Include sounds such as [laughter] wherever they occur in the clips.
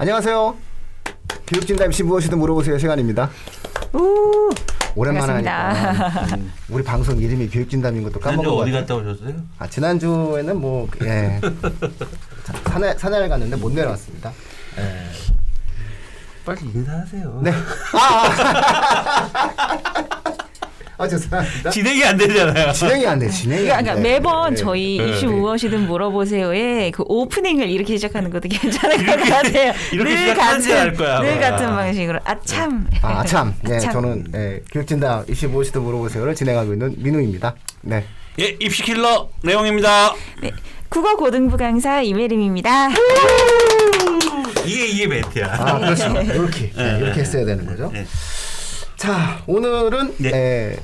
안녕하세요. 교육진담 MC 무엇이든 물어보세요 시간입니다. 우 오랜만에. 하니까 음, 우리 방송 이름이 교육진담인 것도 것 어디. 갔다 오셨어요? 아, 지난주에는 뭐 예. 산에 산에 갔는데 못 내려왔습니다. 예. 빨리 인사하세요. 네. [laughs] 아, 아 죄송합니다. 진행이 안 되잖아요. 진행이 안 돼. 진행이 안 그러니까 돼. 매번 네. 저희 네. 이슈 무엇이든 물어보세요에 그 오프닝을 이렇게 시작하는 것도 괜찮을 것 같아요. [laughs] 이렇게 늘 같은 거야, 늘 아마. 같은 방식으로 아참. 아, 참. 네, 아참. 저는 예, 이시 무엇이든 물어보세요를 진행하고 있는 민우입니다. 네. 예, 입시 킬러 내용입니다. 네. 국어 고등부 강사 이메림입니다. 이게 이게 멘트야. 아, 그렇죠. 이렇게 네, 이렇게 했어야 되는 거죠. 네. 자, 오늘은 네. 에,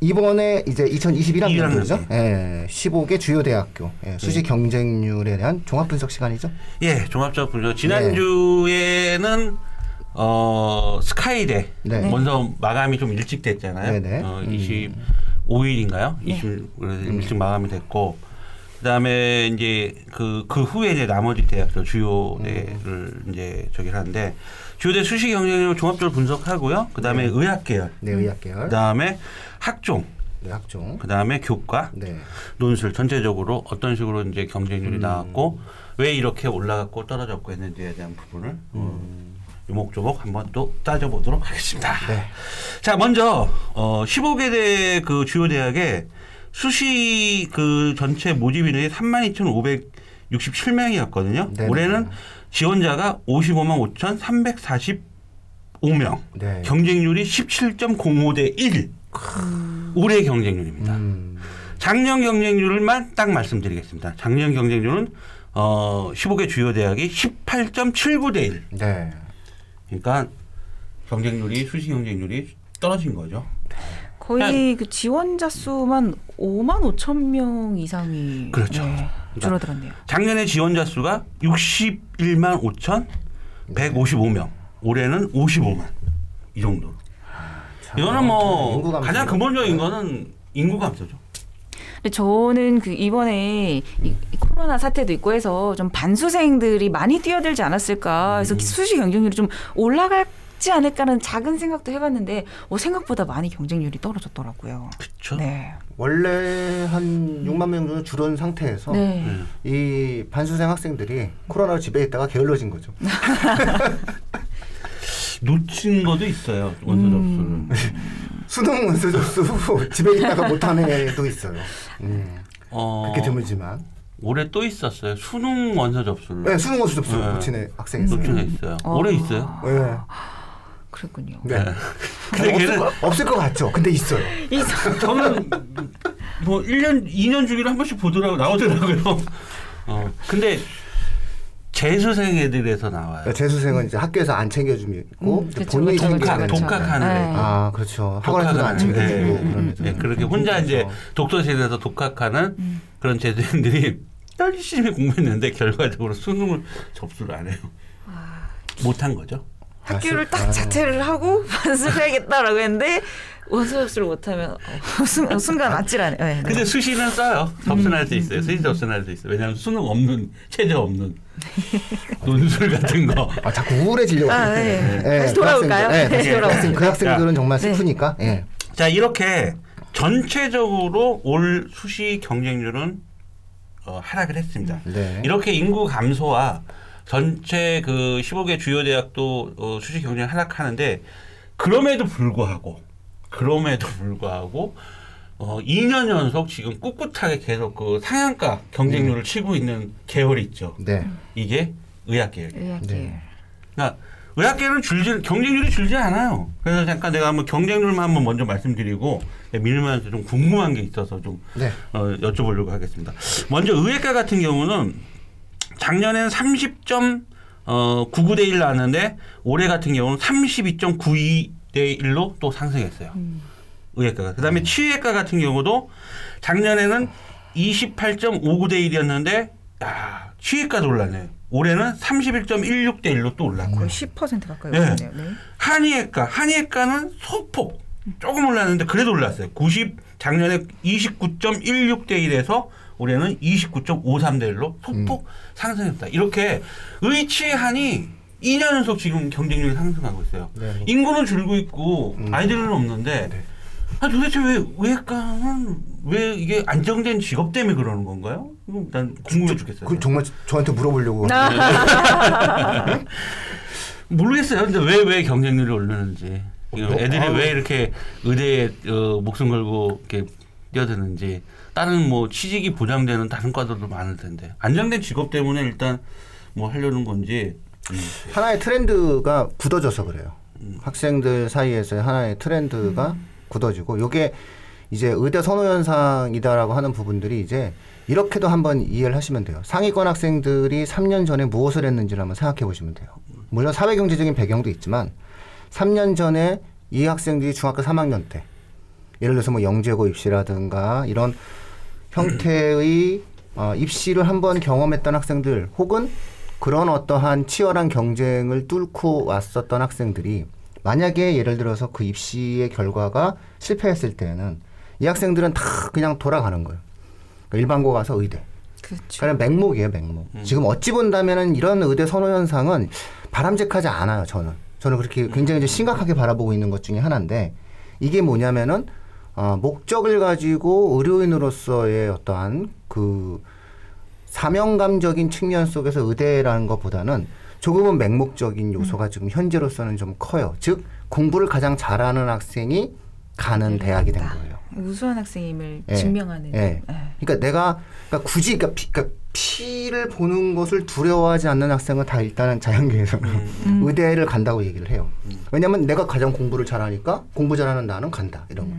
이번에 이제 2021학년이죠. 21학년. 예, 15개 주요 대학교 예, 수시 경쟁률에 대한 종합 분석 시간이죠. 예, 종합적 분석. 지난주에는 어 스카이대 네. 먼저 마감이 좀 일찍 됐잖아요. 네네. 어, 음. 25일인가요? 20 일찍 마감이 됐고 그다음에 이제 그그 후에 이제 나머지 대학들 주요 대를 이제 저기 하는데 주요대 수시 경쟁률 종합적으로 분석하고요. 그다음에 의학 계열, 네, 의학 계열. 그다음에 학종, 네, 학종. 그다음에 교과, 네. 논술 전체적으로 어떤 식으로 이제 경쟁률이 나왔고 왜 이렇게 올라갔고 떨어졌고 했는지에 대한 부분을 어, 요목조목 한번 또 따져보도록 하겠습니다. 네. 자 먼저 어, 15개 대그 주요 대학에 수시 그 전체 모집 인원이 32,567명이었거든요. 네네. 올해는 지원자가 55만 5,345명. 네. 경쟁률이 17.05 대 1. 올해 경쟁률입니다. 음, 작년 경쟁률만 딱 말씀드리겠습니다. 작년 경쟁률은 어 15개 주요 대학이 18.79 대 1. 네. 그러니까 경쟁률이 수시 경쟁률이 떨어진 거죠. 거의 그 지원자 수만 5만 5천 명 이상이 그렇죠. 네, 줄어들었네요. 작년에 지원자 수가 61만 5천 155명. 올해는 55만 이 정도. 참, 이거는 뭐. 가장 근본적인 거는 인구 감소죠. 근데 저는 그 이번에 이, 이 코로나 사태도 있고 해서 좀 반수생들이 많이 뛰어들지 않았을까. 음. 그래서 수시 경쟁률이 좀 올라갈 지 않을까라는 작은 생각도 해봤는데 어, 생각보다 많이 경쟁률이 떨어졌더라고요. 그렇죠. 네. 원래 한 6만 명 정도 줄은 상태에서 네. 음. 이 반수생 학생들이 코로나로 집에 있다가 게을러진 거죠. [laughs] 놓친 것도 있어요. 원서 음. 접수를. 수능 원서 접수 집에 있다가 못하는 애도 있어요. 음, 어, 그렇게 드물지만. 올해 또 있었어요. 수능 원서 접수를 네, 수능 원서 접수 네. 놓친 애 학생 있어요. 놓친 애 있어요. 어. 올해 있어요. 네. 그랬군요. 네. [laughs] 근데 없을, 걔는- 거, 없을 것 같죠. 근데 있어요. 이상- [laughs] 저는 뭐 1년, 2년 주기로 한 번씩 보더라고 나오더라고요. [laughs] 어. 근데 재수생 애들에서 나와요. 재수생은 이제 학교에서 안 챙겨주고 음, 그쵸, 본인이 그쵸. 독학하는 네. 애. 아 그렇죠. 학원에서도 안 챙겨주고 네, 애들. 네, 그렇게 혼자 이제 독서실에서 독학하는 그런 재수생들이 열심히 공부했는데 결과적으로 수능을 접수를 안 해요. 못한 거죠. 학교를 아, 딱 자퇴를 하고 [laughs] 반수해야겠다라고 했는데 원서 접수를 못하면 어, 순, 순간 아찔하네. 네, 네. 근데 수시는 써요. 접순할 수 있어요. 수시 접순할 수 있어요. 왜냐하면 수능 없는 체제 없는 [laughs] 논술 같은 거. 아 자꾸 우울해지려고. 아, 하네. 네. 예, 다시 그 돌아올까요? 학생들, 예, 다시 다시 그 돌아올까요? 학생, 그 학생들은 정말 네. 슬프니까. 예. 자 이렇게 전체적으로 올 수시 경쟁률은 어, 하락을 했습니다. 네. 이렇게 인구 감소와 전체 그 15개 주요 대학도 어, 수시 경쟁 하락하는데 그럼에도 불구하고 그럼에도 불구하고 어, 2년 연속 지금 꿋꿋하게 계속 그 상한가 경쟁률을 치고 있는 계열이 있죠. 네. 이게 의학계열. 의학계. 네. 그러니까 의학계는 줄지 경쟁률이 줄지 않아요. 그래서 잠깐 내가 한번 경쟁률만 한번 먼저 말씀드리고 민우한테 좀 궁금한 게 있어서 좀 네. 어, 여쭤보려고 하겠습니다. 먼저 의학과 같은 경우는 작년에는 30점 어, 99대 1 나왔는데 올해 같은 경우는 32.92대 1로 또 상승했어요. 의학과가. 그다음에 치의학과 같은 경우도 작년에는 28.59대 1이었는데 야, 치의과도 올랐네. 올해는 31.16대 1로 또 올랐고. 거의 10% 가까이 네. 올랐네요. 네. 한의학과, 한의학과는 소폭 조금 올랐는데 그래도 올랐어요. 90 작년에 29.16대 1에서 올해는 29.53대 1로 소폭 상승했다. 이렇게 의치한이 2년 연속 지금 경쟁률이 상승하고 있어요. 네, 뭐. 인구는 줄고 있고 음. 아이들은 없는데 네. 아 도대체 왜 의학과는 왜 이게 안정된 직업 때문에 그러는 건가요? 난 궁금해 죽겠어요. 그 정말 저한테 물어보려고. [laughs] 모르겠어요. 근데 왜 왜 경쟁률이 오르는지 어, 애들이 아유. 왜 이렇게 의대에 어, 목숨 걸고 이렇게 뛰어드는지 다른 뭐 취직이 보장되는 다른 과들도 많을 텐데 안정된 직업 때문에 일단 뭐 하려는 건지 음. 하나의 트렌드가 굳어져서 그래요. 음. 학생들 사이에서 하나의 트렌드가 굳어지고 요게 이제 의대 선호 현상이다라고 하는 부분들이 이제 이렇게도 한번 이해를 하시면 돼요. 상위권 학생들이 3년 전에 무엇을 했는지를 한번 생각해 보시면 돼요. 물론 사회 경제적인 배경도 있지만 3년 전에 이 학생들이 중학교 3학년 때 예를 들어서 뭐 영재고 입시라든가 이런 형태의 어, 입시를 한번 경험했던 학생들 혹은 그런 어떠한 치열한 경쟁을 뚫고 왔었던 학생들이 만약에 예를 들어서 그 입시의 결과가 실패했을 때는 이 학생들은 다 그냥 돌아가는 거예요. 그러니까 일반고 가서 의대. 그렇죠. 그냥 맹목이에요, 맹목. 지금 어찌 본다면은 이런 의대 선호 현상은 바람직하지 않아요, 저는. 저는 그렇게 굉장히 이제 심각하게 바라보고 있는 것 중에 하나인데 이게 뭐냐면은 어, 목적을 가지고 의료인으로서의 어떠한 그 사명감적인 측면 속에서 의대라는 것보다는 조금은 맹목적인 요소가 지금 현재로서는 좀 커요. 즉 공부를 가장 잘하는 학생이 가는 대학이 된 거예요. 우수한 학생임을 예. 증명하는. 예. 예. 그러니까 내가 그러니까 굳이 그러니까, 피, 그러니까 피를 보는 것을 두려워하지 않는 학생은 다 일단은 자연계에서 음. 의대를 간다고 얘기를 해요. 왜냐하면 내가 가장 공부를 잘하니까 공부 잘하는 나는 간다 이런 거.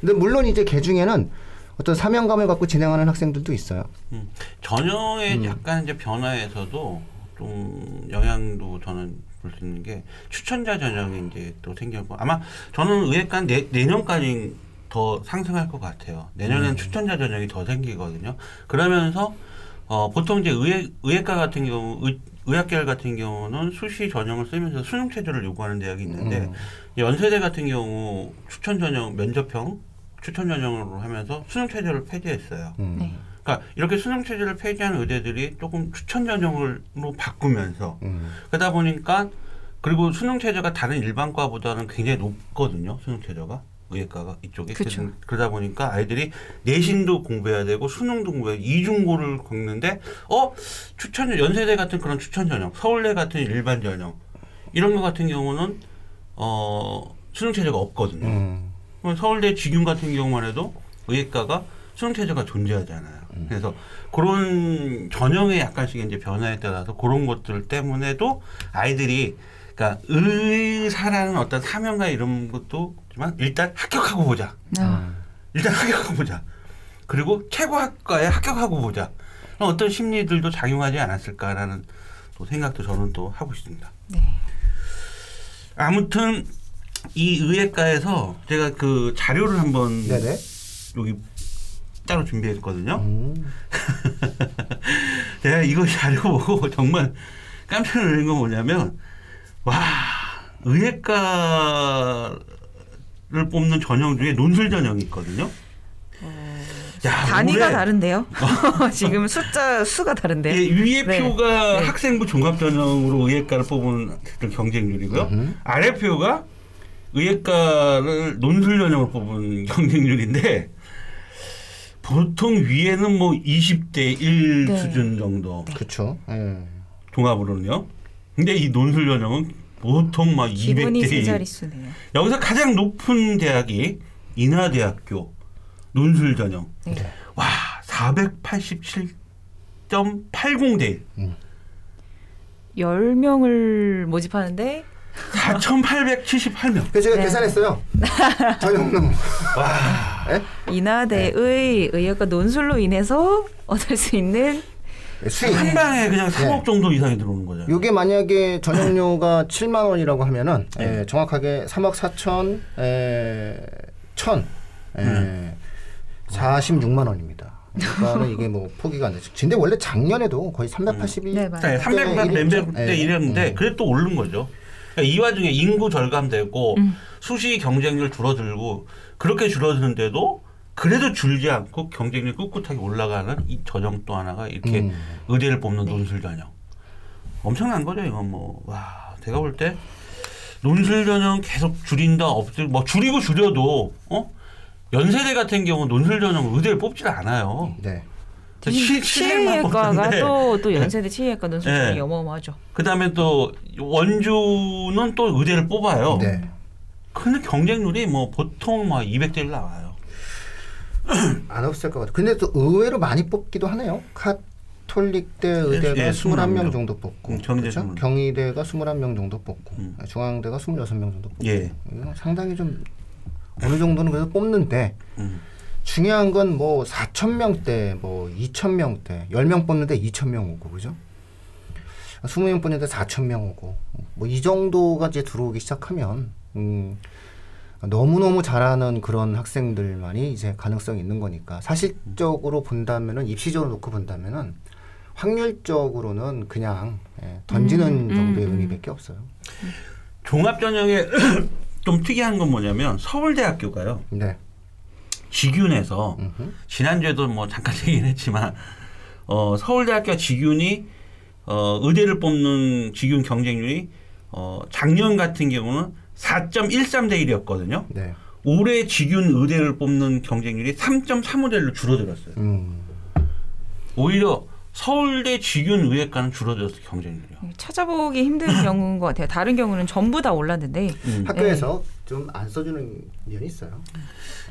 근데 물론 이제 개 중에는 어떤 사명감을 갖고 진행하는 학생들도 있어요. 음. 전형의 음. 약간 이제 변화에서도 좀 영향도 저는 볼 수 있는 게 추천자 전형이 이제 또 생겼고 아마 저는 내, 내년까지 더 상승할 것 같아요. 내년에는 음. 추천자 전형이 더 생기거든요. 그러면서 어, 보통 이제 의학, 의학과 같은 경우 의, 의학계열 같은 경우는 수시 전형을 쓰면서 수능 체제를 요구하는 대학이 있는데 음. 연세대 같은 경우 추천 전형 면접형 추천 전형으로 하면서 수능 체제를 폐지했어요. 음. 네. 그러니까 이렇게 수능 체제를 폐지한 의대들이 조금 추천 전형으로 바꾸면서 음. 그러다 보니까 그리고 수능 체제가 다른 일반과보다는 굉장히 높거든요. 수능 체제가 의예과가 이쪽에 그쵸. 그러다 보니까 아이들이 내신도 공부해야 되고 수능도 공부해야 이중고를 겪는데 어 추천 연세대 같은 그런 추천 전형, 서울대 같은 일반 전형 이런 거 같은 경우는 어 수능 체제가 없거든요. 음. 그럼 서울대 직윤 같은 경우만 해도 의예과가 수능 체제가 존재하잖아요. 그래서 그런 전형의 약간씩 이제 변화에 따라서 그런 것들 때문에도 아이들이 그러니까 의사라는 어떤 사명과 이런 것도 있지만 일단 합격하고 보자. 아, 일단 합격하고 보자. 그리고 최고학과에 합격하고 보자. 어떤 심리들도 작용하지 않았을까라는 또 생각도 저는 또 하고 있습니다. 네. 아무튼 이 의예과에서 제가 그 자료를 한번 네네. 여기 따로 준비했거든요. 음. [laughs] 제가 이거 자료 보고 정말 깜짝 놀란 건 뭐냐면 와 의예과를 뽑는 전형 중에 논술 전형이 있거든요. 야, 단위가 올해 다른데요? [laughs] [laughs] 지금 숫자 수가 다른데. 예, 위에 네. 표가 네. 학생부 종합 전형으로 의예과를 뽑은 그 경쟁률이고요. 음흠. 아래 표가 의예과를 논술 전형으로 뽑은 [laughs] 경쟁률인데 보통 위에는 뭐 20대 1 네. 수준 정도 그렇죠. 예. 종합으로는요. 근데 이 논술 전형은 보통 막 기본이 200대 세 1. 자릿수네요. 여기서 가장 높은 대학이 인하대학교 논술 전형. 네. 와, 487.80대 1. 10명을 모집하는데 4,878명. 그래서 제가 네. 계산했어요. [laughs] 전형능. 인하대의 의학과 논술로 인해서 얻을 수 있는 수익. 한 방에 그냥 네. 3억 정도 이상이 들어오는 거죠. 요게 만약에 전용료가 7만 원이라고 하면은 네. 에, 정확하게 3억 4천 에, 천 에, 음. 46만 원입니다. 그러니까는 이게 뭐 포기가 안 되죠. 근데 원래 작년에도 거의 382. 네, 맞아요. 네, 300만 일이었죠? 멤버대 네. 이랬는데 음. 그래 또 오른 거죠. 그러니까 이 와중에 인구 절감되고 음. 수시 경쟁률 줄어들고 그렇게 줄어드는데도 그래도 줄지 않고 경쟁률 꿋꿋하게 올라가는 이 전형 또 하나가 이렇게 음. 의대를 뽑는 논술 전형. 엄청난 거죠 이건 뭐 와 제가 볼 때 논술 전형 계속 줄인다 없을 뭐 줄이고 줄여도 어 연세대 같은 경우 논술 전형 의대를 뽑질 않아요. 네. 뽑는데. 또또 연세대 치의학과 논술이 네. 어마어마하죠. 그 다음에 또 원주는 또 의대를 뽑아요. 네. 근데 경쟁률이 뭐 보통 막 200대 1 나와요. [clears throat] 안 없을 것 같아요. 근데 또 의외로 많이 뽑기도 하네요. 카톨릭대 의대가 예, 21명 21명. 정도 뽑고 음, 경희대 그렇죠? 21. 경희대가 21명 정도 뽑고 음. 중앙대가 26명 정도 뽑고 예. 상당히 좀 어느 정도는 그래도 뽑는데 음. 중요한 건 뭐 4천 명대, 뭐 2천 명대, 10명 뽑는데 2천 명 오고 그죠? 20명 뽑는데 4천 명 오고 뭐 이 정도가 이제 들어오기 시작하면 음 너무너무 잘하는 그런 학생들만이 이제 가능성이 있는 거니까 사실적으로 본다면은 입시적으로 놓고 본다면은 확률적으로는 그냥 예, 던지는 음, 정도의 음, 음. 의미밖에 없어요. 종합 전형에 [clears throat] 좀 특이한 건 뭐냐면 서울대학교가요. 네. 직윤에서 음흠. 지난주에도 뭐 잠깐 [laughs] 얘기는 했지만 어, 서울대학교 직윤이 어, 의대를 뽑는 직윤 경쟁률이 어, 작년 같은 경우는 4.13 대 1이었거든요. 네. 올해 직윤 의대를 뽑는 경쟁률이 3.35대 1로 줄어들었어요. 음. 오히려 서울대 직윤 의학과는 줄어들었어요 경쟁률이요. 찾아보기 힘든 [laughs] 경우인 것 같아요. 다른 경우는 전부 다 올랐는데 음. 학교에서 좀안 써주는 면이 있어요.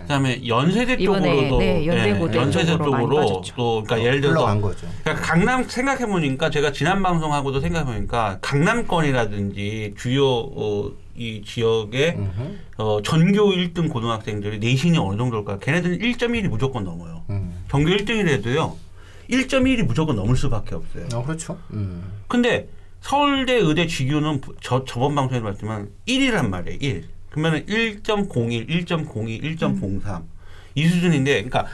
그다음에 연세대 이번에, 쪽으로도 네, 연대고대 연세대 쪽으로. 또 그러니까 예를 들어서. 그러니까 강남 생각해 보니까 제가 지난 방송하고도 생각해 보니까 강남권이라든지 주요 어, 이 지역의 음흠. 어, 전교 1등 고등학생들이 내신이 어느 정도일까? 걔네들은 1.1이 무조건 넘어요. 음. 전교 1등이라도요. 1.1이 무조건 넘을 수밖에 없어요. 어, 그렇죠. 음. 근데 서울대 의대 직유는 저 저번 방송에도 말했지만 1이란 말이에요. 1. 그러면은 1.01, 1.02, 1.03. 이 수준인데 그러니까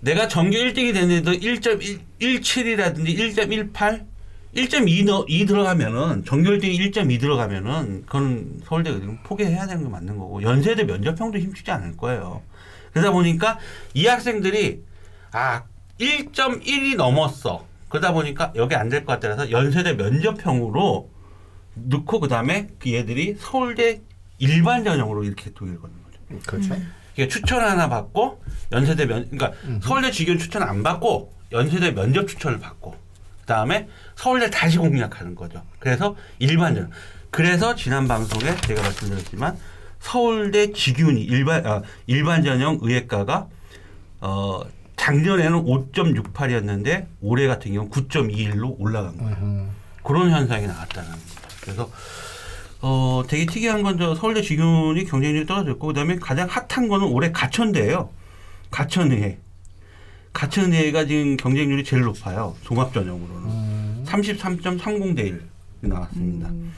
내가 전교 1등이 됐는데도 1.17이라든지 1.18 1.2 넣, 2 들어가면은 전교 1등이 1.2 들어가면은 그건 서울대 의대는 포기해야 되는 게 맞는 거고 연세대 면접형도 힘주지 않을 거예요. 그러다 보니까 이 학생들이 아 1.1이 넘었어. 그러다 보니까 여기 안 될 것 같아서 연세대 면접형으로 넣고 그다음에 그 얘들이 서울대 일반 전형으로 이렇게 도입을 거는 거죠. 그렇죠. 이게 추천 하나 받고 연세대 면 그러니까 서울대 직원 추천 안 받고 연세대 면접 추천을 받고 그다음에 서울대 다시 공략하는 거죠. 그래서 일반 전형. 그래서 지난 방송에 제가 말씀드렸지만 서울대 직윤이 일반 아, 일반 전형 의예과가 어 작년에는 5.68이었는데 올해 같은 경우 는 9.21로 올라간 거예요. 음. 그런 현상이 나왔다는 겁니다. 그래서 어 되게 특이한 건 저 서울대 직윤이 경쟁률이 떨어졌고 그다음에 가장 핫한 거는 올해 가천대예요. 가천의회. 가천의회가 지금 경쟁률이 제일 높아요. 종합 전형으로는 음. 33.30 대 1 나왔습니다. 음.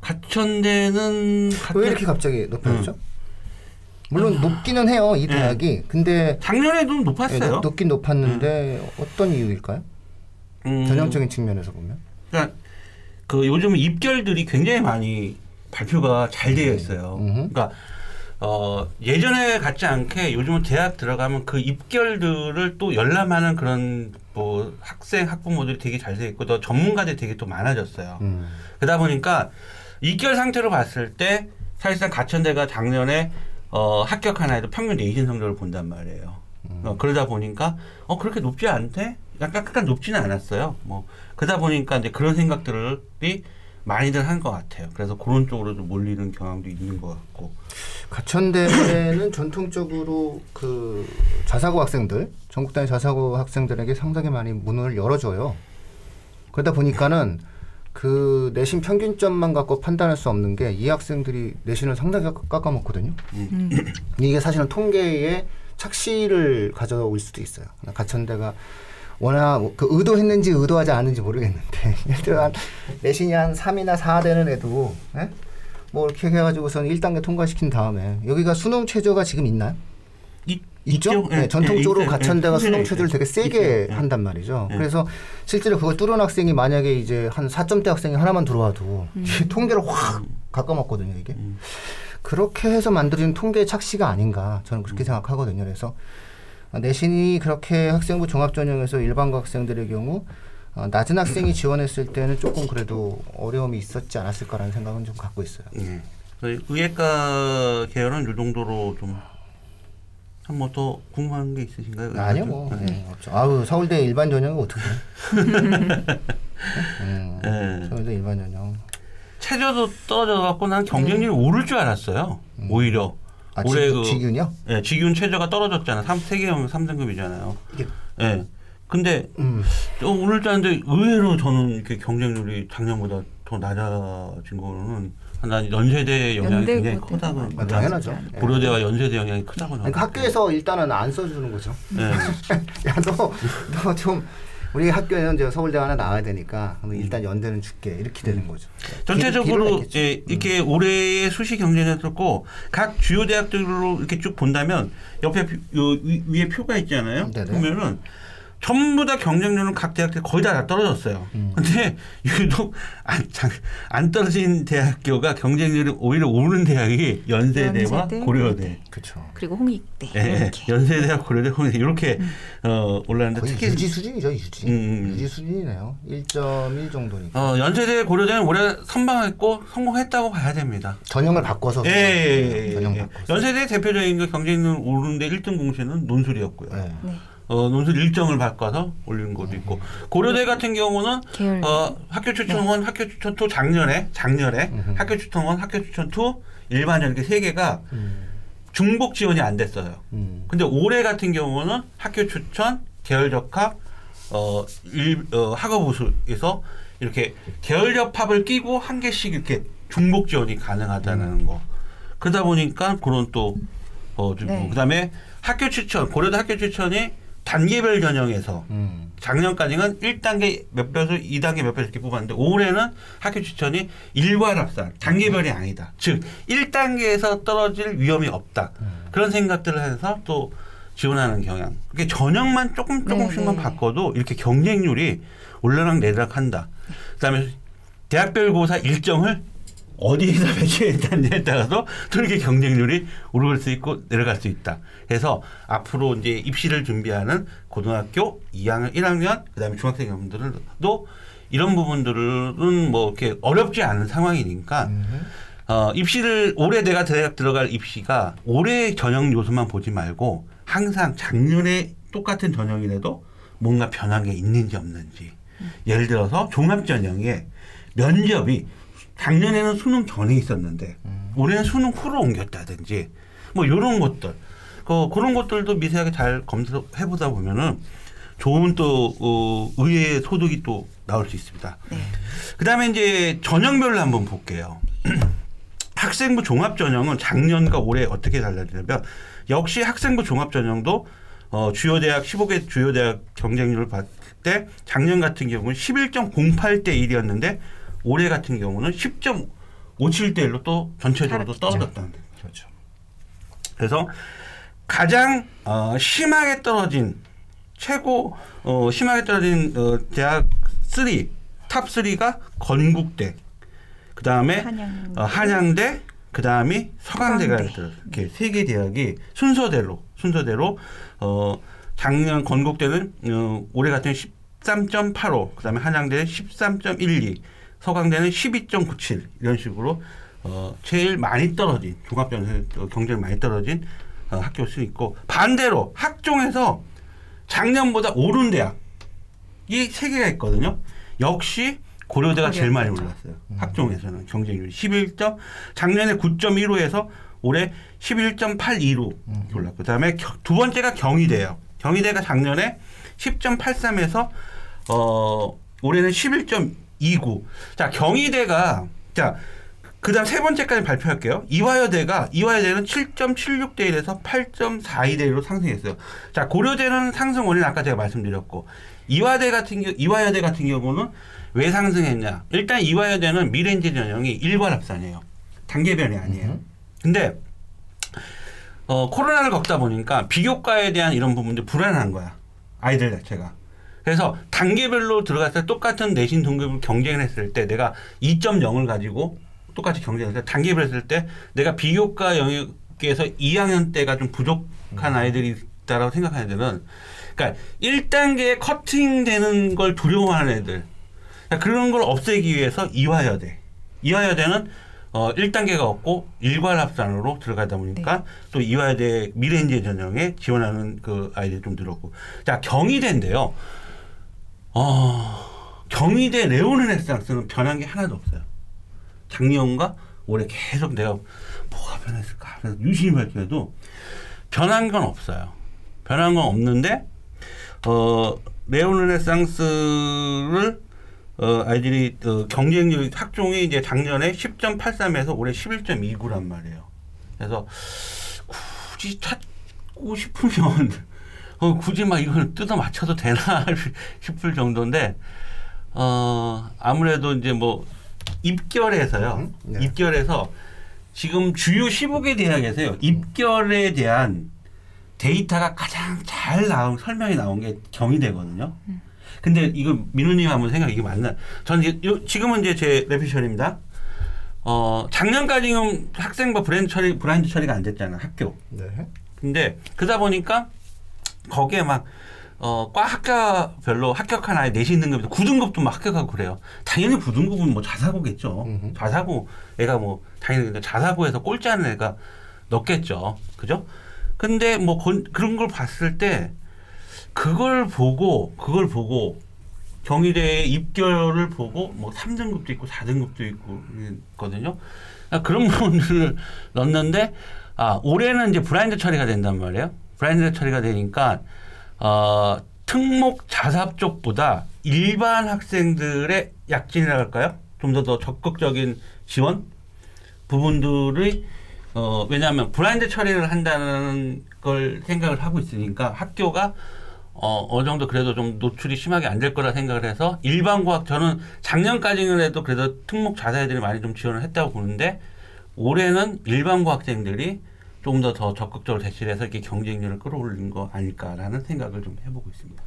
가천대는 가천- 왜 이렇게 갑자기 높아졌죠? 음. 물론 높기는 해요 이 대학이. 근데 작년에도 예, 높았어요. 높- 높긴 높았는데 어떤 이유일까요? 음, 전형적인 측면에서 보면. 그러니까 그 요즘 입결들이 굉장히 많이 발표가 잘 되어 있어요. 음흠. 그러니까 어 예전에 같지 않게 요즘은 대학 들어가면 그 입결들을 또 열람하는 그런 뭐 학생 학부모들이 되게 잘 되어 있고 또 전문가들이 되게 또 많아졌어요. 음. 그러다 보니까 입결 상태로 봤을 때 사실상 가천대가 작년에 어, 합격한 아이도 평균 내신 성적을 본단 말이에요. 어, 그러다 보니까 어 그렇게 높지 않대? 약간 약간 높지는 않았어요. 뭐 그러다 보니까 이제 그런 생각들이 많이들 한 것 같아요. 그래서 그런 쪽으로 좀 몰리는 경향도 있는 것 같고. 가천대는 전통적으로 그 자사고 학생들, 전국 단위 자사고 학생들에게 상당히 많이 문을 열어줘요. 그러다 보니까는 그 내신 평균점만 갖고 판단할 수 없는 게 이 학생들이 내신을 상당히 깎- 깎아먹거든요. 음. 이게 사실은 통계에 착시를 가져올 수도 있어요. 가천대가 워낙 그 의도했는지 의도하지 않은지 모르겠는데 [laughs] 예를 들어 한 내신이 한 3이나 4 되는 애도 예? 뭐 이렇게 해가지고선 1단계 통과시킨 다음에 여기가 수능 최저가 지금 있나요? 이, 있죠? 네, 예, 전통적으로 예. 가천대가 예, 수능 있어요. 최저를 되게 세게. 예. 한단 말이죠. 예. 그래서 실제로 그걸 뚫은 학생이 만약에 이제 한 4점대 학생이 하나만 들어와도 통계를 확 가까먹거든요, 이게. 음. 그렇게 해서 만들어진 통계의 착시가 아닌가 저는 그렇게 음. 생각하거든요. 그래서 내신이 그렇게 학생부 종합전형에서 일반고 학생들의 경우 어, 낮은 학생이 [clears throat] 지원했을 때는 조금 그래도 어려움이 있었지 않았을까라는 생각은 좀 갖고 있어요. 예. 저희 의예과 계열은 이 정도로 좀한뭐더 궁금한 게 있으신가요? 아니요, 뭐 네. 네, 없죠. 아우 서울대 일반 전형은 어떻게? 음, [laughs] 예. 서울대 일반 전형. 체저도 떨어져 갖고 난 경쟁률이 오를 줄 알았어요. 오히려 아, 올해 지, 그 지균이요? 예, 직윤 체저가 떨어졌잖아. 3 세계형 3등급이잖아요. 이게 예. 근데 음, 또 오를 줄 알았는데 의외로 저는 이렇게 경쟁률이 작년보다 더 낮아진 거는 난 연세대 영향이 굉장히 크다고. 아, 당연하죠. 예. 고려대와 연세대 영향이 크다고 그러니까 학교에서 일단은 안 써주는 거죠. 예. [laughs] 야, 너, 너 좀, 우리 학교에는 이제 서울대 하나 나와야 되니까, 일단 연대는 줄게. 이렇게 되는 거죠. 길을 전체적으로 냈겠죠. 예, 이렇게 올해의 수시 경쟁을 들고 각 주요 대학들로 이렇게 쭉 본다면 옆에 표- 요 위- 위에 표가 있잖아요. 네네. 보면은 전부 다 경쟁률은 각 대학들 거의 다, 다 떨어졌어요. 음. 근데 유독 안, 장- 안 떨어진 대학교가 경쟁률이 오히려 오른 대학이 연세대와 연세대, 고려대. 그렇죠. 그리고 홍익대 예, 이렇게. 연세대와 고려대 홍대 이렇게 어, 올랐는데 특히 유지 수준이죠, 유지. 음. 유지 수준이네요. 1.1 정도니까. 어, 연세대 고려대는 올해 선방했고 성공했다고 봐야 됩니다. 전형을 바꿔서. 예, 예, 예, 전형 예. 바꿔서. 연세대 대표적인 그 경쟁률 오르는데 1등 공신은 논술이었고요. 네. 네. 어, 논술 일정을 바꿔서 올리는 것도 있고 고려대 같은 경우는 계열 어, 학교 추천 one, 학교 추천 two 작년에 작년에 음흠. 학교 추천 one, 학교 추천 two 일반전 이렇게 세 개가 음. 중복 지원이 안 됐어요. 음. 근데 올해 같은 경우는 학교 추천, 계열 적합, 어, 일, 어, 학업 우수에서 이렇게 계열 접합을 끼고 한 개씩 이렇게 중복 지원이 가능하다는 거. 그러다 보니까 그런 또, 어, 좀 네. 그다음에 학교 추천, 고려대 학교 추천이 단계별 전형에서 음. 작년까지는 1단계 몇 배수, 2단계 몇 배수 이렇게 뽑았는데 올해는 학교 추천이 일괄 합산, 단계별이 아니다. 즉 1단계에서 떨어질 위험이 없다. 그런 생각들을 해서 또 지원하는 경향. 그게 전형만 조금 조금씩만 네, 네. 바꿔도 이렇게 경쟁률이 올라락 내리락 한다. 그다음에 대학별 고사 일정을 어디에다 배치했다냐에 [laughs] 따라서 또 이렇게 경쟁률이 오를 수 있고 내려갈 수 있다. 그래서 앞으로 이제 입시를 준비하는 고등학교 2학년, 1학년, 그 다음에 중학생 여러분들도 이런 부분들은 뭐 이렇게 어렵지 않은 상황이니까 음. 어, 입시를 올해 내가 대학 들어갈 입시가 올해 전형 요소만 보지 말고 항상 작년에 똑같은 전형이라도 뭔가 변한 게 있는지 없는지. 예를 들어서 종합 전형에 면접이 작년에는 수능 전에 있었는데 올해는 수능 후로 옮겼다든지 뭐 이런 것들 그 그런 것들도 미세하게 잘 검토해 보다 보면은 좋은 또 어, 의외의 소득이 또 나올 수 있습니다. 네. 그다음에 이제 전형별로 한번 볼게요. [clears throat] 학생부 종합 전형은 작년과 올해 어떻게 달라지냐면 역시 학생부 종합 전형도 어, 주요 대학 15개 주요 대학 경쟁률을 봤을 때 작년 같은 경우는 11.08대 1이었는데 올해 같은 경우는 10.57대 1로 또 전체적으로 또. 떨어졌다는 거예요. 그렇죠. 그래서 가장 어, 심하게 떨어진 최고 어, 심하게 떨어진 어, 대학 3, top 3가 건국대, 그 다음에 한양 어, 한양대, 그 다음이 서강대가 서강대. 이렇게 세 개 대학이 순서대로 순서대로 어, 작년 건국대는 어, 올해 같은 13.85, 그 다음에 한양대는 13.12, 서강대는 12.97 이런 식으로 어, 제일 많이 떨어진 종합전에 경쟁 많이 떨어진 어, 학교 수 있고 반대로 학종에서 작년보다 오른 대학 이 세 개가 있거든요. 역시 고려대가 제일 많이 올랐어요. 학종에서는 경쟁률이 11점 작년에 9.15에서 올해 11.82로 올랐고 그다음에 겨- 두 번째가 경희대예요. 경희대가 작년에 10.83에서 어 올해는 11.29. 자, 경희대가 자 그다음 세 번째까지 발표할게요. 이화여대가 이화여대는 7.76대 1에서 8.42대 1로 상승했어요. 자, 고려대는 상승 원인 아까 제가 말씀드렸고 이화대 같은 경우 이화여대 같은 경우는 왜 상승했냐? 일단 이화여대는 미래인재 전형이 일괄 합산이에요. 단계별이 아니에요. 근데 어, 코로나를 겪다 보니까 비교과에 대한 이런 부분들 불안한 거야. 아이들 자체가. 그래서 단계별로 들어갔을 때 똑같은 내신 등급을 경쟁을 했을 때 내가 2.0을 가지고 똑같이 경쟁을 했을 때 단계별 했을 때 내가 비교과 영역에서 2학년 때가 좀 부족한 아이들이 있다라고 생각하는 애들은 그러니까 1단계 커팅되는 걸 두려워하는 애들. 그러니까 그런 걸 없애기 위해서 이화여대. 이화여대는 어 1단계가 없고 일괄합산으로 들어가다 보니까 또 이화여대 미래인재 전형에 지원하는 그 아이들이 좀 늘었고. 자 경희대인데요 어 경희대 레오르네상스는 변한 게 하나도 없어요 작년과 올해 계속 내가 뭐가 변했을까 그래서 유심히 밝혀도 변한 건 없어요. 변한 건 없는데 어 레오르네상스를 어 아이들이 어, 경쟁력 학종이 이제 작년에 10.83에서 올해 11.29란 말이에요. 그래서 굳이 찾고 싶으면 어 굳이 막 이걸 뜯어 맞춰도 되나 [laughs] 싶을 정도인데 어 아무래도 이제 뭐 입결에서요. 음, 네. 입결에서 지금 주요 15개 대학에서요. 입결에 대한 데이터가 가장 잘 나온 설명이 나온 게 경희대거든요. 근데 이거 민우님 한번 생각 이게 맞나? 저는 이제 요- 지금은 이제 제 레피션입니다. 어 작년까지는 학생부 브랜드 처리 브랜드 처리가 안 됐잖아 학교. 네. 근데 그러다 보니까 거기에 막 어, 과 학과별로 합격한 아이 내신 등급에서 9등급도 막 합격하고 그래요. 당연히 9등급은 뭐 자사고겠죠. 음흠. 자사고 애가 뭐 당연히 근데 자사고에서 꼴찌 하는 애가 넣겠죠. 그죠? 근데 뭐 건- 그런 걸 봤을 때 그걸 보고 그걸 보고 경희대의 입결을 보고 뭐 3등급도 있고 4등급도 있고 있거든요. 아, 그런 [laughs] 부분들을 넣는데 아 올해는 이제 브라인드 처리가 된단 말이에요. 브라인드 처리가 되니까 어, 특목 자사 쪽보다 일반 학생들의 약진이라 할까요? 좀 더 더 적극적인 지원 부분들이 어, 왜냐하면 브라인드 처리를 한다는 걸 생각을 하고 있으니까 학교가 어, 어느 정도 그래도 좀 노출이 심하게 안 될 거라 생각을 해서 일반 과학 저는 작년까지는 해도 그래도 특목 자사애들이 많이 좀 지원을 했다고 보는데 올해는 일반 과학생들이 좀더더 적극적으로 대시를 해서 이렇게 경쟁률을 끌어올린 거 아닐까라는 생각을 좀 해보고 있습니다.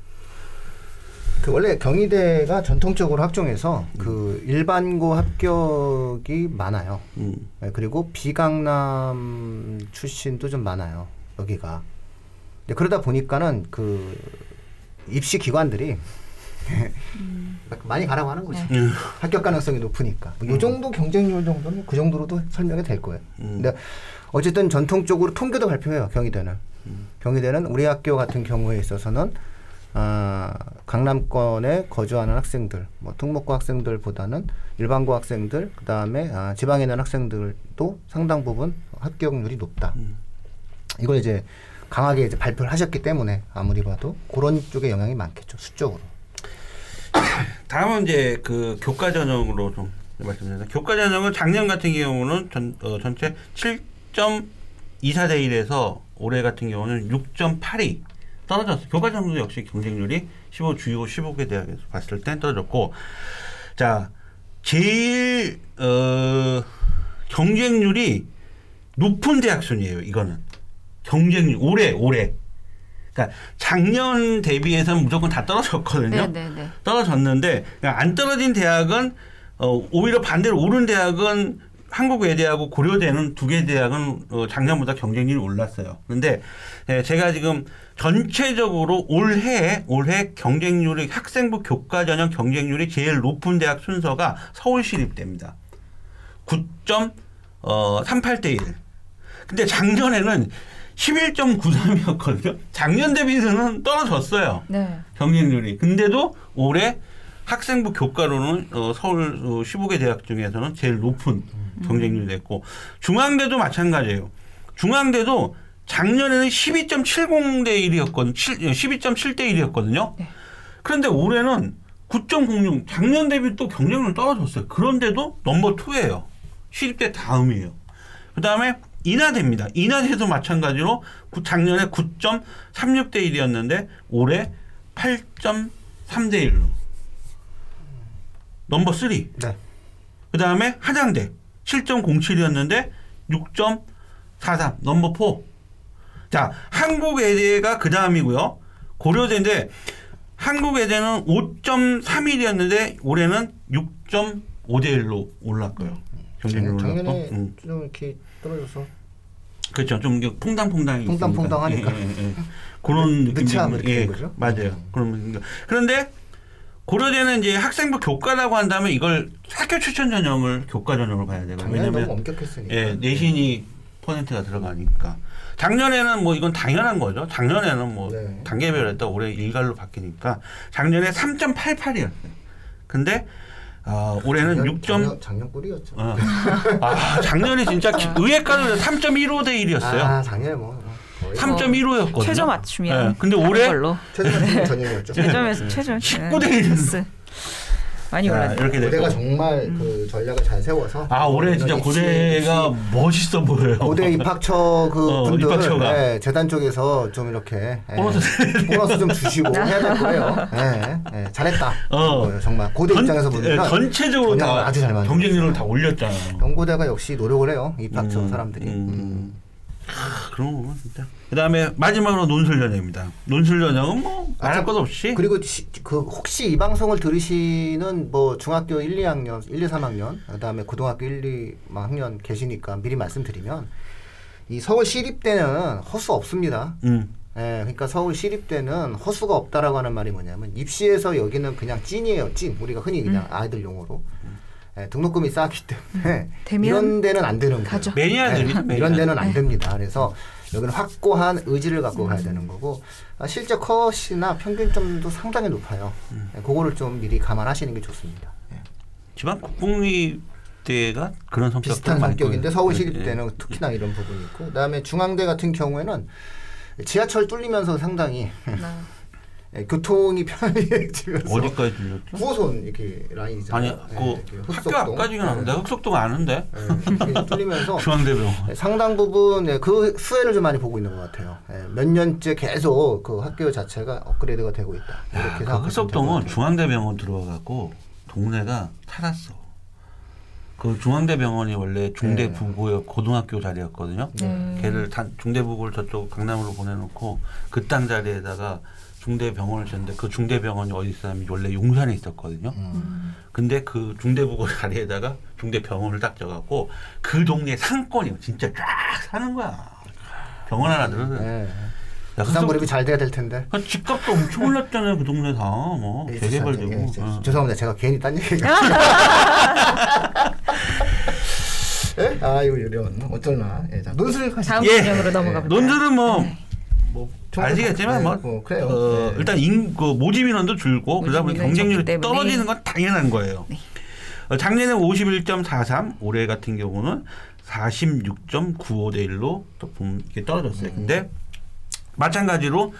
그 원래 경희대가 전통적으로 학종에서 그 일반고 합격이 많아요. 음. 네, 그리고 비강남 출신도 좀 많아요. 여기가. 근데 그러다 보니까는 그 입시 기관들이 많이 가라고 하는 거죠. 음. 합격 가능성이 높으니까. 뭐 이 정도 경쟁률 정도는 그 정도로도 설명이 될 거예요. 음. 근데 어쨌든 전통적으로 통계도 발표해요. 경희대는. 경희대는 우리 학교 같은 경우에 있어서는 아, 강남권에 거주하는 학생들, 뭐 특목고 학생들보다는 일반고 학생들, 그 다음에 아, 지방에 있는 학생들도 상당 부분 합격률이 높다. 음. 이걸 이제 강하게 이제 발표를 하셨기 때문에 아무리 봐도 그런 쪽에 영향이 많겠죠 수적으로. [coughs] 다음은 이제 그 교과 전형으로 좀 말씀드립니다. 교과 전형은 작년 같은 경우는 전, 어, 전체 7.24대 1에서 올해 같은 경우는 6.82 떨어졌어요. 교과 전형도 역시 경쟁률이 15 주요 15개 대학에서 봤을 때 떨어졌고 자 제일 어, 경쟁률이 높은 대학 순이에요. 이거는 경쟁률 올해 올해 그러니까 작년 대비해서는 무조건 다 떨어졌거든요. 네네네. 떨어졌는데 그냥 안 떨어진 대학은 어, 오히려 반대로 오른 대학은 한국외대하고 고려대는 두 개 대학은 어, 작년보다 경쟁률이 올랐어요. 그런데 예, 제가 지금 전체적으로 올해 올해 경쟁률이 학생부 교과 전형 경쟁률이 제일 높은 대학 순서가 서울시립대입니다. 9.38대 1. 근데 작년에는 11.93이었거든요. 작년 대비해서는 떨어졌어요. 네. 경쟁률이. 근데도 올해 학생부 교과로는 어, 서울 어, 15개 대학 중에서는 제일 높은 경쟁률이 됐고 중앙대도 마찬가지예요. 중앙대도 작년에는 12.70대 1이었거든요. 12.7대 1이었거든요. 네. 그런데 올해는 9.06 작년 대비 또 경쟁률 떨어졌어요. 그런데도 number 2예요. 시립대 다음이에요. 그다음에 인하대입니다. 인하대도 마찬가지로 구- 작년에 9.36대 1이었는데 올해 8.3대 1로 number 3. 네. 그 다음에 한양대 7.07이었는데 6.43 number 4. 자 한국외대가 그 다음이고요. 고려대인데 한국외대는 5.31이었는데 올해는 6.5대 1로 올랐고요. 경쟁률 작년에 올랐고. 음. 좀 이렇게 떨어져서 그렇죠. 좀 퐁당퐁당이 퐁당퐁당하니까. 예, 예, 예. 그런 늦- 느낌이 예, 된 거죠? 맞아요. 음. 그런. 그런데 고려대는 이제 학생부 교과라고 한다면 이걸 학교 추천 전형을 교과 전형으로 봐야 되고 왜냐면 엄격했으니까. 예, 내신이 퍼센트가 들어가니까 작년에는 뭐 이건 당연한 거죠. 작년에는 뭐 네. 단계별했다 올해 일괄로 바뀌니까 작년에 3.88이었어요. 근데 어, 올해는 작년, 6. 작년, 작년 꿀이었죠. 어. 아 작년에 진짜 기- [laughs] 의외가는 3.15대 1이었어요. 아 작년에 뭐 3.15였거든요. 최저 맞춤이야. 예, 근데 올해 걸로 최저 맞춤 전형이었죠. 최저에서 음. 최저 19대 일. 플러스. 많이 자, 올랐네. 이렇게 고대가 됐고. 정말 그 전략을 잘 세워서 아 올해 진짜 입시- 고대가 멋있어 보여요. 고대 입학처 그 어, 분들 입학처가. 예, 재단 쪽에서 좀 이렇게 예, 보너스 좀 주시고 해야 될 거예요. 예, 예, 잘했다. 어. 그거예요, 정말 고대 입장에서 전, 보면 예, 전체적으로 전형을 다 아주 잘. 경쟁률을 다 올렸잖아요. 영고대가 역시 노력을 해요. 입학처 음, 사람들이. 음. 음. 아, 그런 거 진짜. 그다음에 마지막으로 논술 전형입니다. 논술 전형은 뭐 말할 아, 것 없이 그리고 시, 그 혹시 이 방송을 들으시는 뭐 중학교 1, 2학년, 1, 2, 3학년, 그다음에 고등학교 1, 2 학년 계시니까 미리 말씀드리면 이 서울 시립대는 허수 없습니다. 음. 예, 그러니까 서울 시립대는 허수가 없다라고 하는 말이 뭐냐면 입시에서 여기는 그냥 찐이에요, 찐. 우리가 흔히 그냥 아이들 용어로 예, 등록금이 싸기 때문에 되면 이런 데는 안 되는. 가죠. 매니아들이 네, 이런 데는 안 됩니다. 그래서 여기는 확고한 의지를 갖고 가야 되는 거고 아, 실제 컷이나 평균점도 상당히 높아요. 네, 그거를 좀 미리 감안하시는 게 좋습니다. 예. 지방 국공립 대가 그런 성격 비슷한 성격인데 서울 시립 대는 특히나 이런 부분이 있고 그다음에 중앙대 같은 경우에는 지하철 뚫리면서 상당히 나 예, 교통이 편리해지면서 [laughs] 어디까지 들렸죠? 9호선 이렇게 라인이잖아요. 아니 예, 그 학교. 앞까지는 예, 아는데 흑석동 아는데 예, 뚫리면서 [laughs] 중앙대병원. 네, 상당 부분 예, 그 수혜를 좀 많이 보고 있는 것 같아요. 예, 몇 년째 계속 그 학교 자체가 업그레이드가 되고 있다. 이렇게 그 생각하시면 될것 흑석동은. 중앙대병원 들어가고 동네가 살았어. 그 중앙대병원이 원래 중대 네. 부고의 고등학교 자리였거든요. 네. 걔를 단 중대부고를 저쪽 강남으로 보내놓고 그땅 자리에다가 중대병원을 졌는데 그 중대병원이 어디 있었냐면 원래 용산에 있었거든요. 음. 근데 그 중대부고 [laughs] 자리에다가 중대병원을 딱 져갖고 그 동네 상권이 진짜 쫙 사는 거야. 병원 하나 들어서. 예. 야, 부산그룹이 잘 돼야 될 텐데. 그 집값도 엄청 올랐잖아요. 그 동네 다. 뭐 예, 재개발되고. 예, 제- 어. 죄송합니다. 제가 괜히 딴 얘기가. [laughs] 예? 아 이거 이런 어쩔나. 예, 자, 논술. 다음 예. 진영으로 넘어가 볼까요? 논술은 뭐, 뭐 아시겠지만 네, 뭐, 뭐 그래요. 어, 네. 일단 인, 그 모집 인원도 줄고 그러다 보니 경쟁률이. 떨어지는 건 당연한 거예요. 네. 어, 작년에 51.43, 올해 같은 경우는 46.95 대 1로 또좀 이렇게 떨어졌어요. 근데 마찬가지로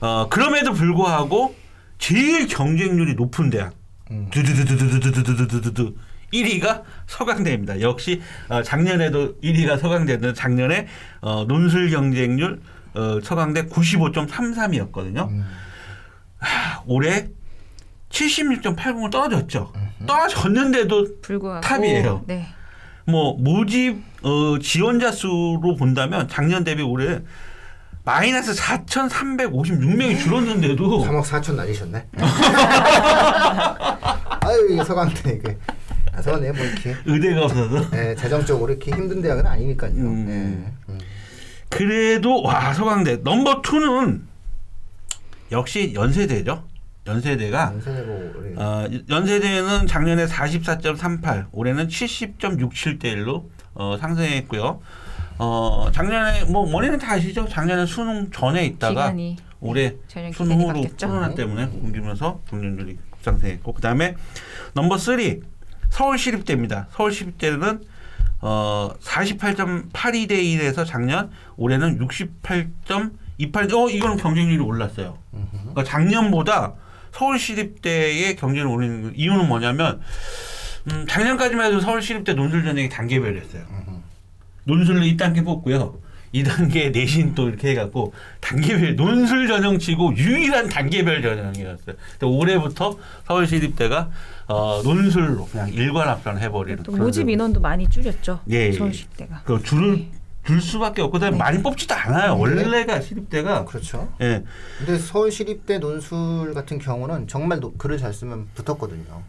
어, 그럼에도 불구하고 제일 경쟁률이 높은 대학 음. 두두두두두두두두두두 1위가 서강대입니다. 역시 어, 작년에도 1위가 서강대인데 작년에 어, 논술 경쟁률 어, 서강대 95.33이었거든요. 음. 올해 76.80을 떨어졌죠. 떨어졌는데도 불구하고 top이에요. 네. 뭐 모집 어, 지원자 수로 본다면 작년 대비 올해 마이너스 4,356명이 줄었는데도 [laughs] 3억 4천 날리셨네. [laughs] 아유 이게 서강대 이게 아, 서강대 뭐 이렇게 의대가 없어서 예, 재정적으로 이렇게 힘든 대학은 아니니까요. 음. 예. 음. 그래도 와 서강대 number two는 역시 연세대죠. 연세대가 연세대 어, 연세대는 작년에 44.38, 올해는 70.67대 1로 어, 상승했고요. 어, 작년에 뭐 원인은 다 아시죠? 작년에 수능 전에 있다가 올해 전형 수능 후로 바뀌었죠. 코로나 네. 때문에 공기면서 경쟁률이 상승했고 그다음에 넘버 3 서울시립대입니다. 서울시립대는 어 48.82 대 1에서 작년 올해는 68.28. 어 이거는 경쟁률이 올랐어요. 그러니까 작년보다 서울시립대의 경쟁을 올리는 이유는 뭐냐면 음, 작년까지만 해도 서울시립대 논술 전형이 단계별이었어요. 논술로 1단계 뽑고요. 2단계 [laughs] 내신 또 이렇게 해갖고 단계별 논술 전형치고 유일한 단계별 전형이었어요. 근데 올해부터 서울시립대가 어, 논술로 그냥 일괄 합산을 해버리는 또 모집 인원도 많이 줄였죠. 예, 예. 서울시립대가. 그 줄을 줄 수밖에 없고 그다음에 네. 많이 뽑지도 않아요. 네. 원래가 시립대가 그렇죠. 예. 근데 서울 시립대 논술 같은 경우는 정말 노- 글을 잘 쓰면 붙었거든요.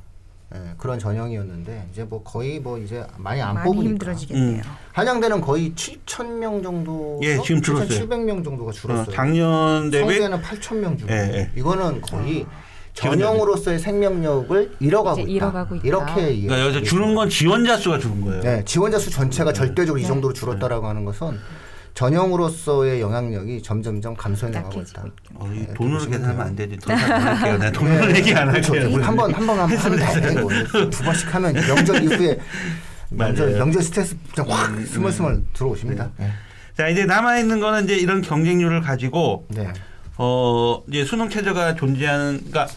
예, 그런 전형이었는데 이제 뭐 거의 뭐 이제 많이 안 많이 뽑으니까 힘들어지겠네요. 한양대는 거의 7천 명 정도 예, 지금 줄었어요. 700명 정도가 줄었어요. 어, 작년 대비 성대는 8천 명 줄고 예, 예. 이거는 거의 전형으로서의 생명력을 잃어가고 이제 있다. 잃어가고 있다. 이렇게 이해. 그러니까 여기서 주는 건 지원자 수가 주는 거예요. 네, 지원자 수 전체가 절대적으로 이 네. 정도로 줄었다라고 하는 것은 전형으로서의 영향력이 점점점 감소해 나가고 있다. 어, 이 네, 돈으로 계산하면. 안 되지. 돈 할게요. [laughs] 내가 돈으로 얘기 안 그렇죠. 할게요. 우리 한번 한번 하면 [laughs] 두 번씩 하면 명절 이후에 명절 맞아요. 명절 스트레스 그냥 확 스멀스멀 들어오십니다. 네. 자 이제 남아 있는 거는 이제 이런 경쟁률을 가지고 네. 어 이제 수능 체제가 존재하는 그러니까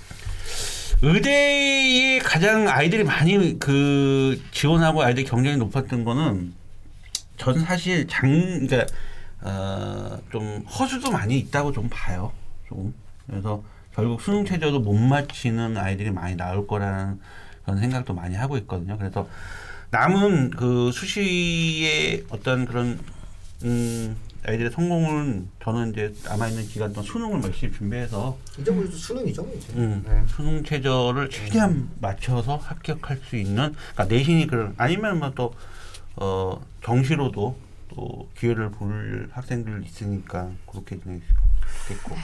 의대에 가장 아이들이 많이 그 지원하고 아이들 경쟁이 높았던 거는 전 사실 장 그러니까 어 좀 허수도 많이 있다고 좀 봐요. 좀 그래서 결국 수능 체제도 못 맞히는 아이들이 많이 나올 거라는 그런 생각도 많이 하고 있거든요. 그래서 남은 그 수시의 어떤 그런 음 아이들의 성공은 저는 이제 남아 있는 기간 동안 수능을 열심히 준비해서 이제 뭐 수능이죠, 뭐 이제. 음, 네. 수능 최저를 최대한 맞춰서 합격할 수 있는 그러니까 내신이 그런 아니면 뭐 뭐또 어 정시로도 또 기회를 볼 학생들 있으니까 그렇게 지내겠고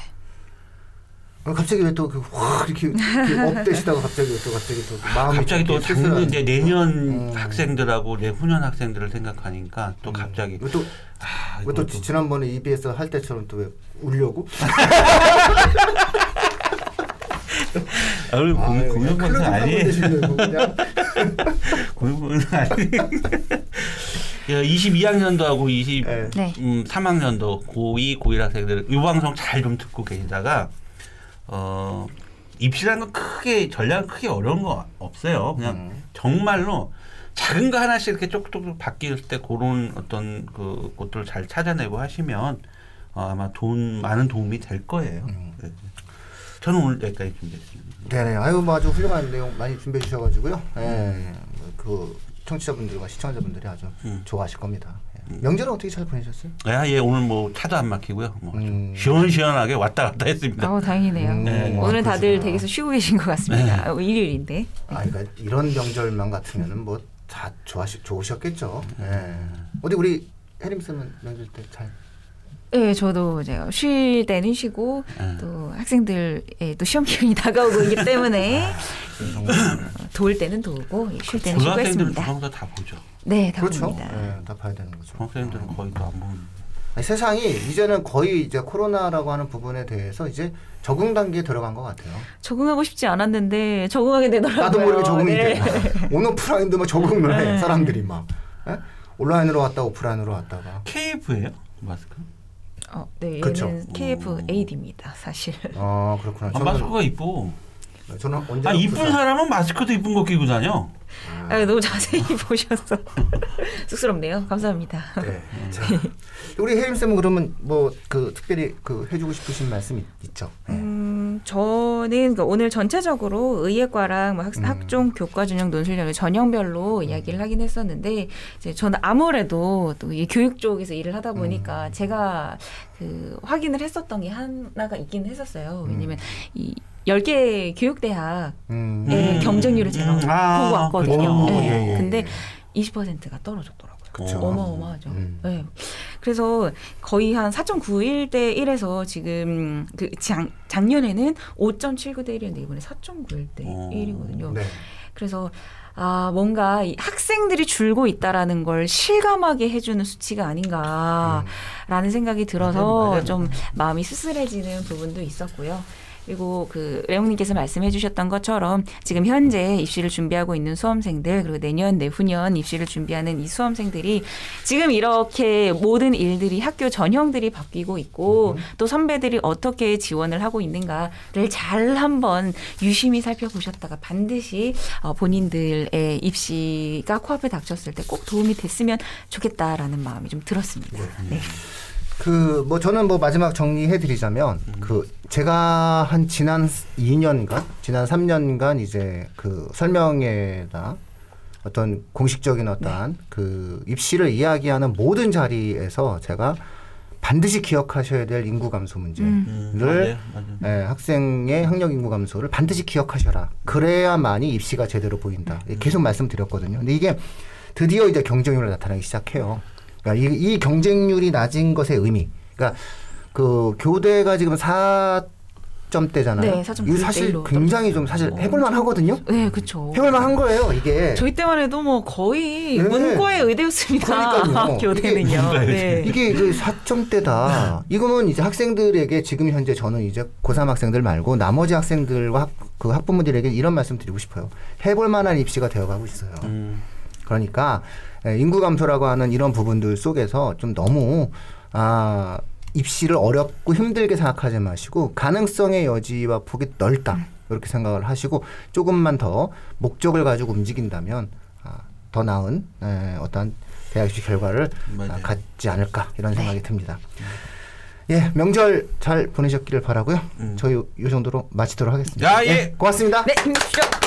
어, 갑자기 왜 또 그 확 이렇게, 이렇게 up되시다가 갑자기 또 갑자기 또 마음이 갑자기 또 작년 이제 내년 음. 학생들하고 내후년 학생들을 생각하니까 또 갑자기 왜 또, 아, 또 또- 지난번에 EBS 할 때처럼 또 왜 울려고? 아, 우리 방송 close 아니에요. 한번 되시려고 그냥. [laughs] 공부는 아니. 22학년도하고 20 네. 네. 음, 3학년도 고2, 고1 학생들 이 방송 잘 좀 듣고 계시다가 어 입시라는 건 크게 전략 크게 어려운 거 없어요. 그냥 음. 정말로 작은 거 하나씩 이렇게 쪽쪽 바뀔 때 그런 어떤 그 것들을 잘 찾아내고 하시면 어, 아마 돈 많은 도움이 될 거예요. 음. 네. 저는 오늘 여기까지 준비했습니다. 네네. 아유, 뭐 아주 훌륭한 내용 많이 준비해 주셔가지고요. 예, 그 청취자분들과 시청자분들이 아주 음. 좋아하실 겁니다. 예. 명절은 어떻게 잘 보내셨어요? 아, 예, 오늘 뭐 차도 안 막히고요. 뭐 음. 시원시원하게 왔다 갔다 했습니다. 어, 다행이네요. 음, 네. 오늘은 다들 그러시구나. 댁에서 쉬고 계신 것 같습니다. 어, 일요일인데. 아, 그러니까 이런 명절만 같으면은 뭐 다 좋아시 좋으셨겠죠. 예. 어디 우리 혜림 쌤은 명절 때 잘. 네, 저도 제가 쉴 때는 쉬고 네. 또 학생들의 또 시험 기간이 [laughs] 다가오고 있기 때문에 정말. 도울 때는 도우고 쉴 때는 쉬고 했습니다. 주방사 다 보죠. 네, 다 그렇죠. 봅니다. 예, 다 봐야 되는 거죠. 중학생들은 거의 또안 보는. 아니, 세상이 이제는 거의 이제 코로나라고 하는 부분에 대해서 이제 적응 단계에 들어간 것 같아요. 적응하고 싶지 않았는데 적응하게 되더라고요. 나도 모르게 적응이 네. 돼. [laughs] 온오프라인도 막 적응을 해 네. 사람들이 막 예? 온라인으로 왔다 오프라인으로 왔다가 KF예요 마스크? 어, 네, 얘는 그쵸. KF8입니다, 사실. 아 그렇구나. 아, 마스크가 이뻐. 저는 언제 아 이쁜 사람은 마스크도 이쁜 거 끼고 다녀. 아, 너무 자세히 [laughs] 보셔서 [laughs] 쑥스럽네요. 감사합니다. 네. [laughs] 자, 우리 혜림 쌤은 그러면 뭐 그 특별히 그 해주고 싶으신 말씀 있, 있죠? 네. 음, 저는 그러니까 오늘 전체적으로 의예과랑 뭐 학, 음. 학종 교과 전형 논술형을 전형별로 이야기를 하긴 했었는데 이제 저는 아무래도 또 이 교육 쪽에서 일을 하다 음. 보니까 제가 그 확인을 했었던 게 하나가 있긴 했었어요. 왜냐면 이 10개 교육대학의 음. 음. 경쟁률을 제가 음. 아, 보고 왔거든요. 그쵸. 네. 예, 예, 근데 예. 20%가 떨어졌더라고요. 그쵸. 어마어마하죠. 음. 네. 그래서 거의 한 4.91 대 1에서 지금 그 작, 작년에는 5.79 대 1이었는데 이번에 4.91 대 어. 1이거든요. 네. 그래서 아 뭔가 이 학생들이 줄고 있다라는 걸 실감하게 해주는 수치가 아닌가라는 생각이 들어서 맞아요, 맞아요. 좀 마음이 쓸쓸해지는 부분도 있었고요. 그리고 그 레옹님께서 말씀해 주셨던 것처럼 지금 현재 입시를 준비하고 있는 수험생들 그리고 내년 내후년 입시를 준비하는 이 수험생들이 지금 이렇게 모든 일들이 학교 전형들이 바뀌고 있고 또 선배들이 어떻게 지원을 하고 있는가를 잘 한번 유심히 살펴보셨다가 반드시 어, 본인들의 입시가 코앞에 닥쳤을 때 꼭 도움이 됐으면 좋겠다라는 마음이 좀 들었습니다. 네. 그 뭐 저는 뭐 마지막 정리해 드리자면 그 제가 한 지난 2년간 지난 3년간 이제 그 설명회나 어떤 공식적인 어떠한 그 입시를 이야기하는 모든 자리에서 제가 반드시 기억하셔야 될 인구 감소 문제를 음, 맞아요, 맞아요. 예, 학생의 학력 인구 감소를 반드시 기억하셔라. 그래야만이 입시가 제대로 보인다. 계속 말씀드렸거든요. 근데 이게 드디어 이제 경쟁률이 나타나기 시작해요. 그러니까 이, 이 경쟁률이 낮은 것의 의미. 그러니까 그 교대가 지금 4 점대잖아요. 네, 4.9 이거 사실 굉장히 좀 사실 해볼만 하거든요. 네, 그렇죠. 해볼만 한 거예요, 이게. 저희 때만 해도 뭐 거의 네. 문과의 의대였습니다. 그러니까요. [laughs] 교대는요. 네. 이게 그 4점대다. 이거는 이제 학생들에게 지금 현재 저는 이제 고3 학생들 말고 나머지 학생들과 학, 그 학부모들에게 이런 말씀 드리고 싶어요. 해볼 만한 입시가 되어가고 있어요. 음. 그러니까 예, 인구 감소라고 하는 이런 부분들 속에서 좀 너무 아 입시를 어렵고 힘들게 생각하지 마시고 가능성의 여지와 폭이 넓다 이렇게 생각을 하시고 조금만 더 목적을 가지고 움직인다면 아, 더 나은 에, 어떤 대학 입시 결과를 아, 맞아요. 갖지 않을까 이런 생각이 듭니다. 예, 명절 잘 보내셨기를 바라고요. 음. 저희 요 정도로 마치도록 하겠습니다. 야, 예. 고맙습니다. 네, 힘내십시오.